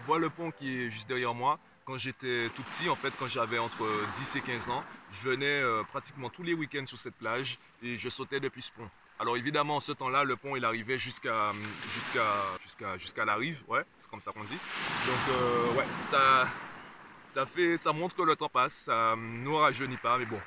Tu vois le pont qui est juste derrière moi Quand j'étais tout petit, en fait, quand j'avais entre 10 et 15 ans, je venais euh, pratiquement tous les week-ends sur cette plage et je sautais depuis ce pont. Alors évidemment, en ce temps-là, le pont, il arrivait jusqu'à la rive, ouais, c'est comme ça qu'on dit. Donc euh, ouais, ça ça fait ça montre que le temps passe, ça nous rajeunit pas, mais bon,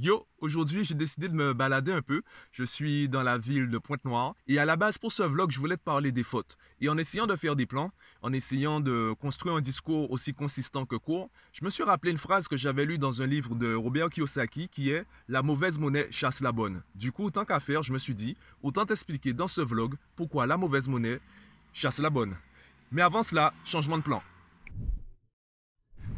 Yo, aujourd'hui j'ai décidé de me balader un peu. Je suis dans la ville de Pointe-Noire et à la base pour ce vlog je voulais te parler des fautes. Et en essayant de faire des plans, en essayant de construire un discours aussi consistant que court, je me suis rappelé une phrase que j'avais lue dans un livre de Robert Kiyosaki qui est « La mauvaise monnaie chasse la bonne ». Du coup, tant qu'à faire, je me suis dit, autant t'expliquer dans ce vlog pourquoi la mauvaise monnaie chasse la bonne. Mais avant cela, changement de plan.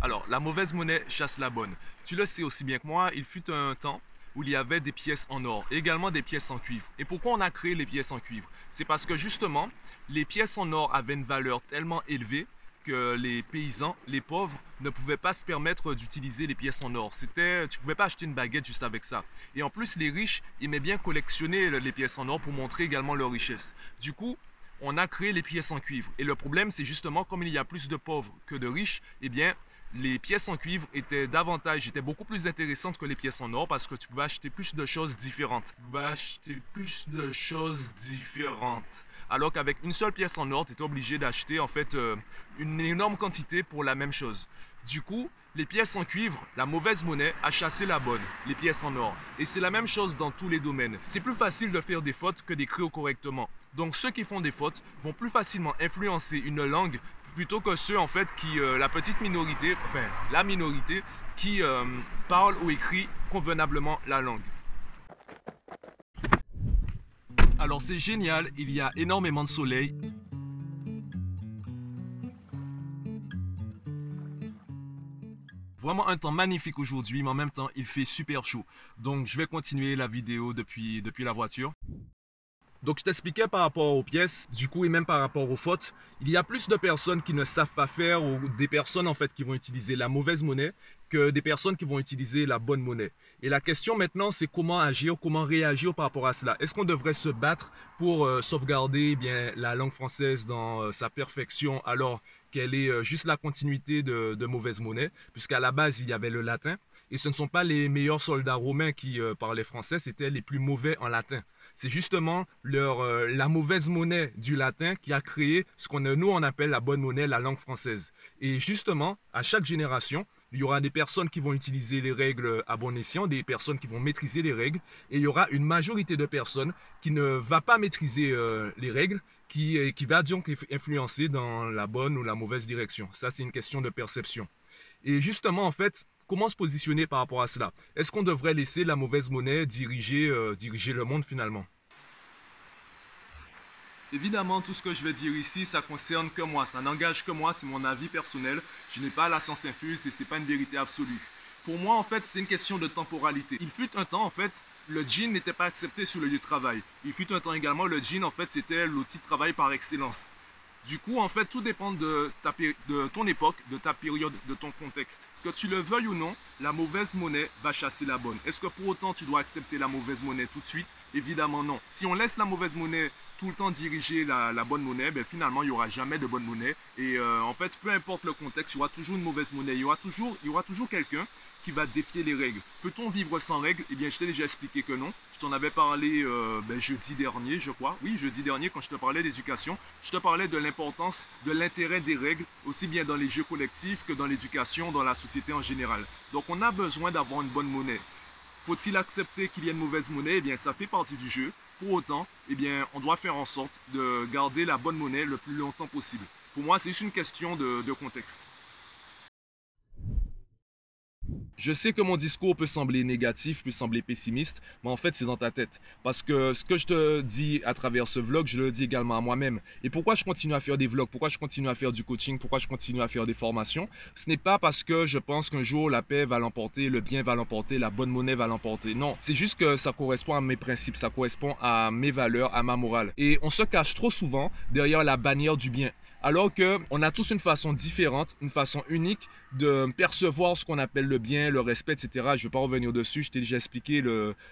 Alors, la mauvaise monnaie chasse la bonne. Tu le sais aussi bien que moi, il fut un temps où il y avait des pièces en or également des pièces en cuivre. Et pourquoi on a créé les pièces en cuivre? C'est parce que justement, les pièces en or avaient une valeur tellement élevée que les paysans, les pauvres, ne pouvaient pas se permettre d'utiliser les pièces en or. C'était, tu pouvais pas acheter une baguette juste avec ça. Et en plus, les riches aimaient bien collectionner les pièces en or pour montrer également leur richesse. Du coup, on a créé les pièces en cuivre. Et le problème, c'est justement comme il y a plus de pauvres que de riches, eh bien, les pièces en cuivre étaient davantage, étaient beaucoup plus intéressantes que les pièces en or parce que tu pouvais acheter plus de choses différentes. Tu pouvais acheter plus de choses différentes. Alors qu'avec une seule pièce en or, tu étais obligé d'acheter en fait euh, une énorme quantité pour la même chose. Du coup, les pièces en cuivre, la mauvaise monnaie a chassé la bonne, les pièces en or. Et c'est la même chose dans tous les domaines. C'est plus facile de faire des fautes que d'écrire correctement. Donc ceux qui font des fautes vont plus facilement influencer une langue plutôt que ceux en fait qui, euh, la petite minorité, enfin la minorité, qui euh, parle ou écrit convenablement la langue. Alors c'est génial, il y a énormément de soleil. Vraiment un temps magnifique aujourd'hui, mais en même temps il fait super chaud. Donc je vais continuer la vidéo depuis, depuis la voiture. Donc, je t'expliquais par rapport aux pièces, du coup, et même par rapport aux fautes, il y a plus de personnes qui ne savent pas faire ou des personnes, en fait, qui vont utiliser la mauvaise monnaie que des personnes qui vont utiliser la bonne monnaie. Et la question maintenant, c'est comment agir, comment réagir par rapport à cela. Est-ce qu'on devrait se battre pour euh, sauvegarder eh bien la langue française dans euh, sa perfection alors qu'elle est euh, juste la continuité de, de mauvaise monnaie, puisqu'à la base, il y avait le latin, et ce ne sont pas les meilleurs soldats romains qui parlaient français, c'était les plus mauvais en latin c'est justement leur, euh, la mauvaise monnaie du latin qui a créé ce qu'on nous on appelle la bonne monnaie, la langue française. Et justement, à chaque génération, il y aura des personnes qui vont utiliser les règles à bon escient, des personnes qui vont maîtriser les règles, et il y aura une majorité de personnes qui ne va pas maîtriser euh, les règles, qui, qui va donc influencer dans la bonne ou la mauvaise direction. Ça, c'est une question de perception. Et justement, en fait, Comment se positionner par rapport à cela? Est-ce qu'on devrait laisser la mauvaise monnaie diriger, euh, diriger le monde finalement? Évidemment, tout ce que je vais dire ici, ça concerne que moi, ça n'engage que moi, c'est mon avis personnel. Je n'ai pas la science infuse et c'est pas une vérité absolue. Pour moi, en fait, c'est une question de temporalité. Il fut un temps, en fait, le jean n'était pas accepté sur le lieu de travail. Il fut un temps également, le jean, en fait, c'était l'outil de travail par excellence. Du coup, en fait, tout dépend de, ta, de ton époque, de ta période, de ton contexte. Que tu le veuilles ou non, la mauvaise monnaie va chasser la bonne. Est-ce que pour autant tu dois accepter la mauvaise monnaie tout de suite? Évidemment non. Si on laisse la mauvaise monnaie tout le temps diriger la, bonne monnaie, ben, finalement il n'y aura jamais de bonne monnaie. Et euh, en fait, peu importe le contexte, il y aura toujours une mauvaise monnaie. Il y aura toujours, toujours quelqu'un qui va défier les règles. Peut-on vivre sans règles? Eh bien, je t'ai déjà expliqué que non. Je t'en avais parlé euh, ben, jeudi dernier, je crois. Oui, jeudi dernier, quand je te parlais d'éducation, je te parlais de l'importance, de l'intérêt des règles, aussi bien dans les jeux collectifs que dans l'éducation, dans la société en général. Donc, on a besoin d'avoir une bonne monnaie. Faut-il accepter qu'il y ait une mauvaise monnaie? Eh bien, ça fait partie du jeu. Pour autant, eh on doit faire en sorte de garder la bonne monnaie le plus longtemps possible. Pour moi, c'est juste une question de contexte. Je sais que mon discours peut sembler négatif, peut sembler pessimiste, mais en fait c'est dans ta tête. Parce que ce que je te dis à travers ce vlog, je le dis également à moi-même. Et pourquoi je continue à faire des vlogs, pourquoi je continue à faire du coaching, pourquoi je continue à faire des formations, ce n'est pas parce que je pense qu'un jour la paix va l'emporter, le bien va l'emporter, la bonne monnaie va l'emporter. Non, c'est juste que ça correspond à mes principes, ça correspond à mes valeurs, à ma morale. Et on se cache trop souvent derrière la bannière du bien Alors qu'on a tous une façon différente, une façon unique de percevoir ce qu'on appelle le bien, le respect, etc. Je ne vais pas revenir dessus, je t'ai déjà expliqué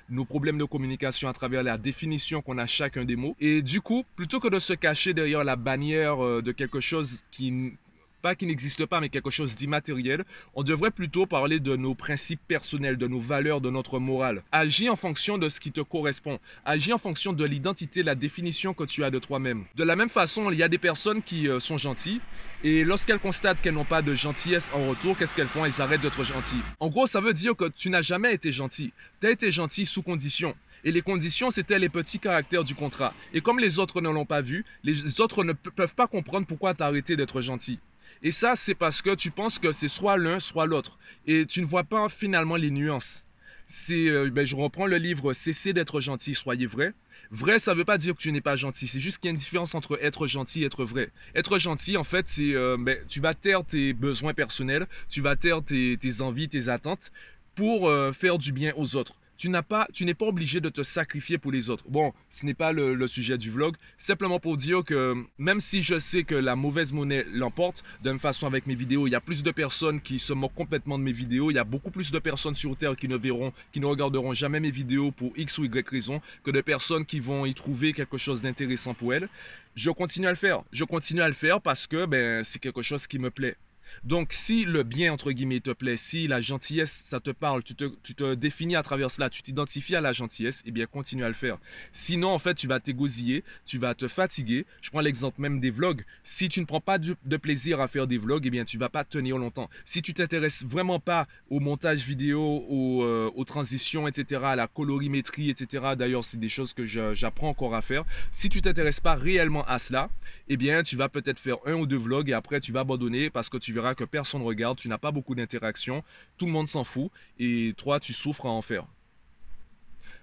nos problèmes de communication à travers la définition qu'on a chacun des mots. Et du coup, plutôt que de se cacher derrière la bannière euh, de quelque chose qui pas qui n'existe pas, mais quelque chose d'immatériel, on devrait plutôt parler de nos principes personnels, de nos valeurs, de notre morale. Agis en fonction de ce qui te correspond. Agis en fonction de l'identité, la définition que tu as de toi-même. De la même façon, il y a des personnes qui euh, sont gentilles et lorsqu'elles constatent qu'elles n'ont pas de gentillesse en retour, qu'est-ce qu'elles font? Elles arrêtent d'être gentilles. En gros, ça veut dire que tu n'as jamais été gentil. Tu as été gentil sous condition. Et les conditions, c'était les petits caractères du contrat. Et comme les autres ne l'ont pas vu, les autres ne peuvent pas comprendre pourquoi tu as arrêté d'être gentil. Et ça, c'est parce que tu penses que c'est soit l'un, soit l'autre. Et tu ne vois pas finalement les nuances. C'est, euh, ben, je reprends le livre Cessez d'être gentil, soyez vrai. Vrai, ça ne veut pas dire que tu n'es pas gentil. C'est juste qu'il y a une différence entre être gentil et être vrai. Être gentil, en fait, c'est euh, ben, tu vas taire tes besoins personnels, tu vas taire tes, envies, tes attentes pour euh, faire du bien aux autres tu n'as pas, tu n'es pas obligé de te sacrifier pour les autres. Bon, ce n'est pas le, sujet du vlog. Simplement pour dire que même si je sais que la mauvaise monnaie l'emporte, de même façon avec mes vidéos, il y a plus de personnes qui se moquent complètement de mes vidéos. Il y a beaucoup plus de personnes sur Terre qui ne verront, qui ne regarderont jamais mes vidéos pour X ou Y raison, que de personnes qui vont y trouver quelque chose d'intéressant pour elles. Je continue à le faire. Je continue à le faire parce que ben, c'est quelque chose qui me plaît. Donc, si le bien, entre guillemets, te plaît, si la gentillesse, ça te parle, tu te, définis à travers cela, tu t'identifies à la gentillesse, eh bien, continue à le faire. Sinon, en fait, tu vas t'égosiller, tu vas te fatiguer. Je prends l'exemple même des vlogs. Si tu ne prends pas de, plaisir à faire des vlogs, eh bien, tu vas pas tenir longtemps. Si tu t'intéresses vraiment pas au montage vidéo, euh, aux, transitions, etc., à la colorimétrie, etc., d'ailleurs, c'est des choses que j'apprends encore à faire. Si tu t'intéresses pas réellement à cela, eh bien, tu vas peut-être faire un ou deux vlogs et après, tu vas abandonner parce que tu que personne regarde, tu n'as pas beaucoup d'interaction, tout le monde s'en fout et toi tu souffres à en faire.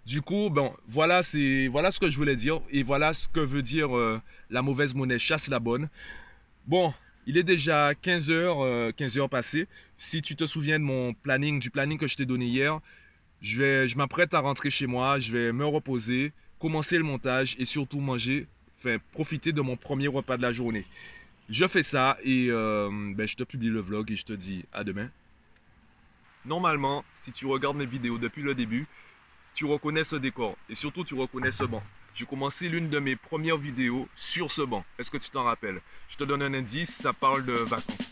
Du coup, bon, voilà, voilà ce que je voulais dire et voilà ce que veut dire euh, la mauvaise monnaie chasse la bonne. Bon, il est déjà 15h, 15 h passées. Si tu te souviens de mon planning, du planning que je t'ai donné hier, je, vais, je m'apprête à rentrer chez moi, je vais me reposer, commencer le montage et surtout manger, enfin profiter de mon premier repas de la journée. Je fais ça et euh, ben, je te publie le vlog et je te dis à demain. Normalement, si tu regardes mes vidéos depuis le début, tu reconnais ce décor et surtout tu reconnais ce banc. J'ai commencé l'une de mes premières vidéos sur ce banc. Est-ce que tu t'en rappelles? Je te donne un indice, ça parle de vacances.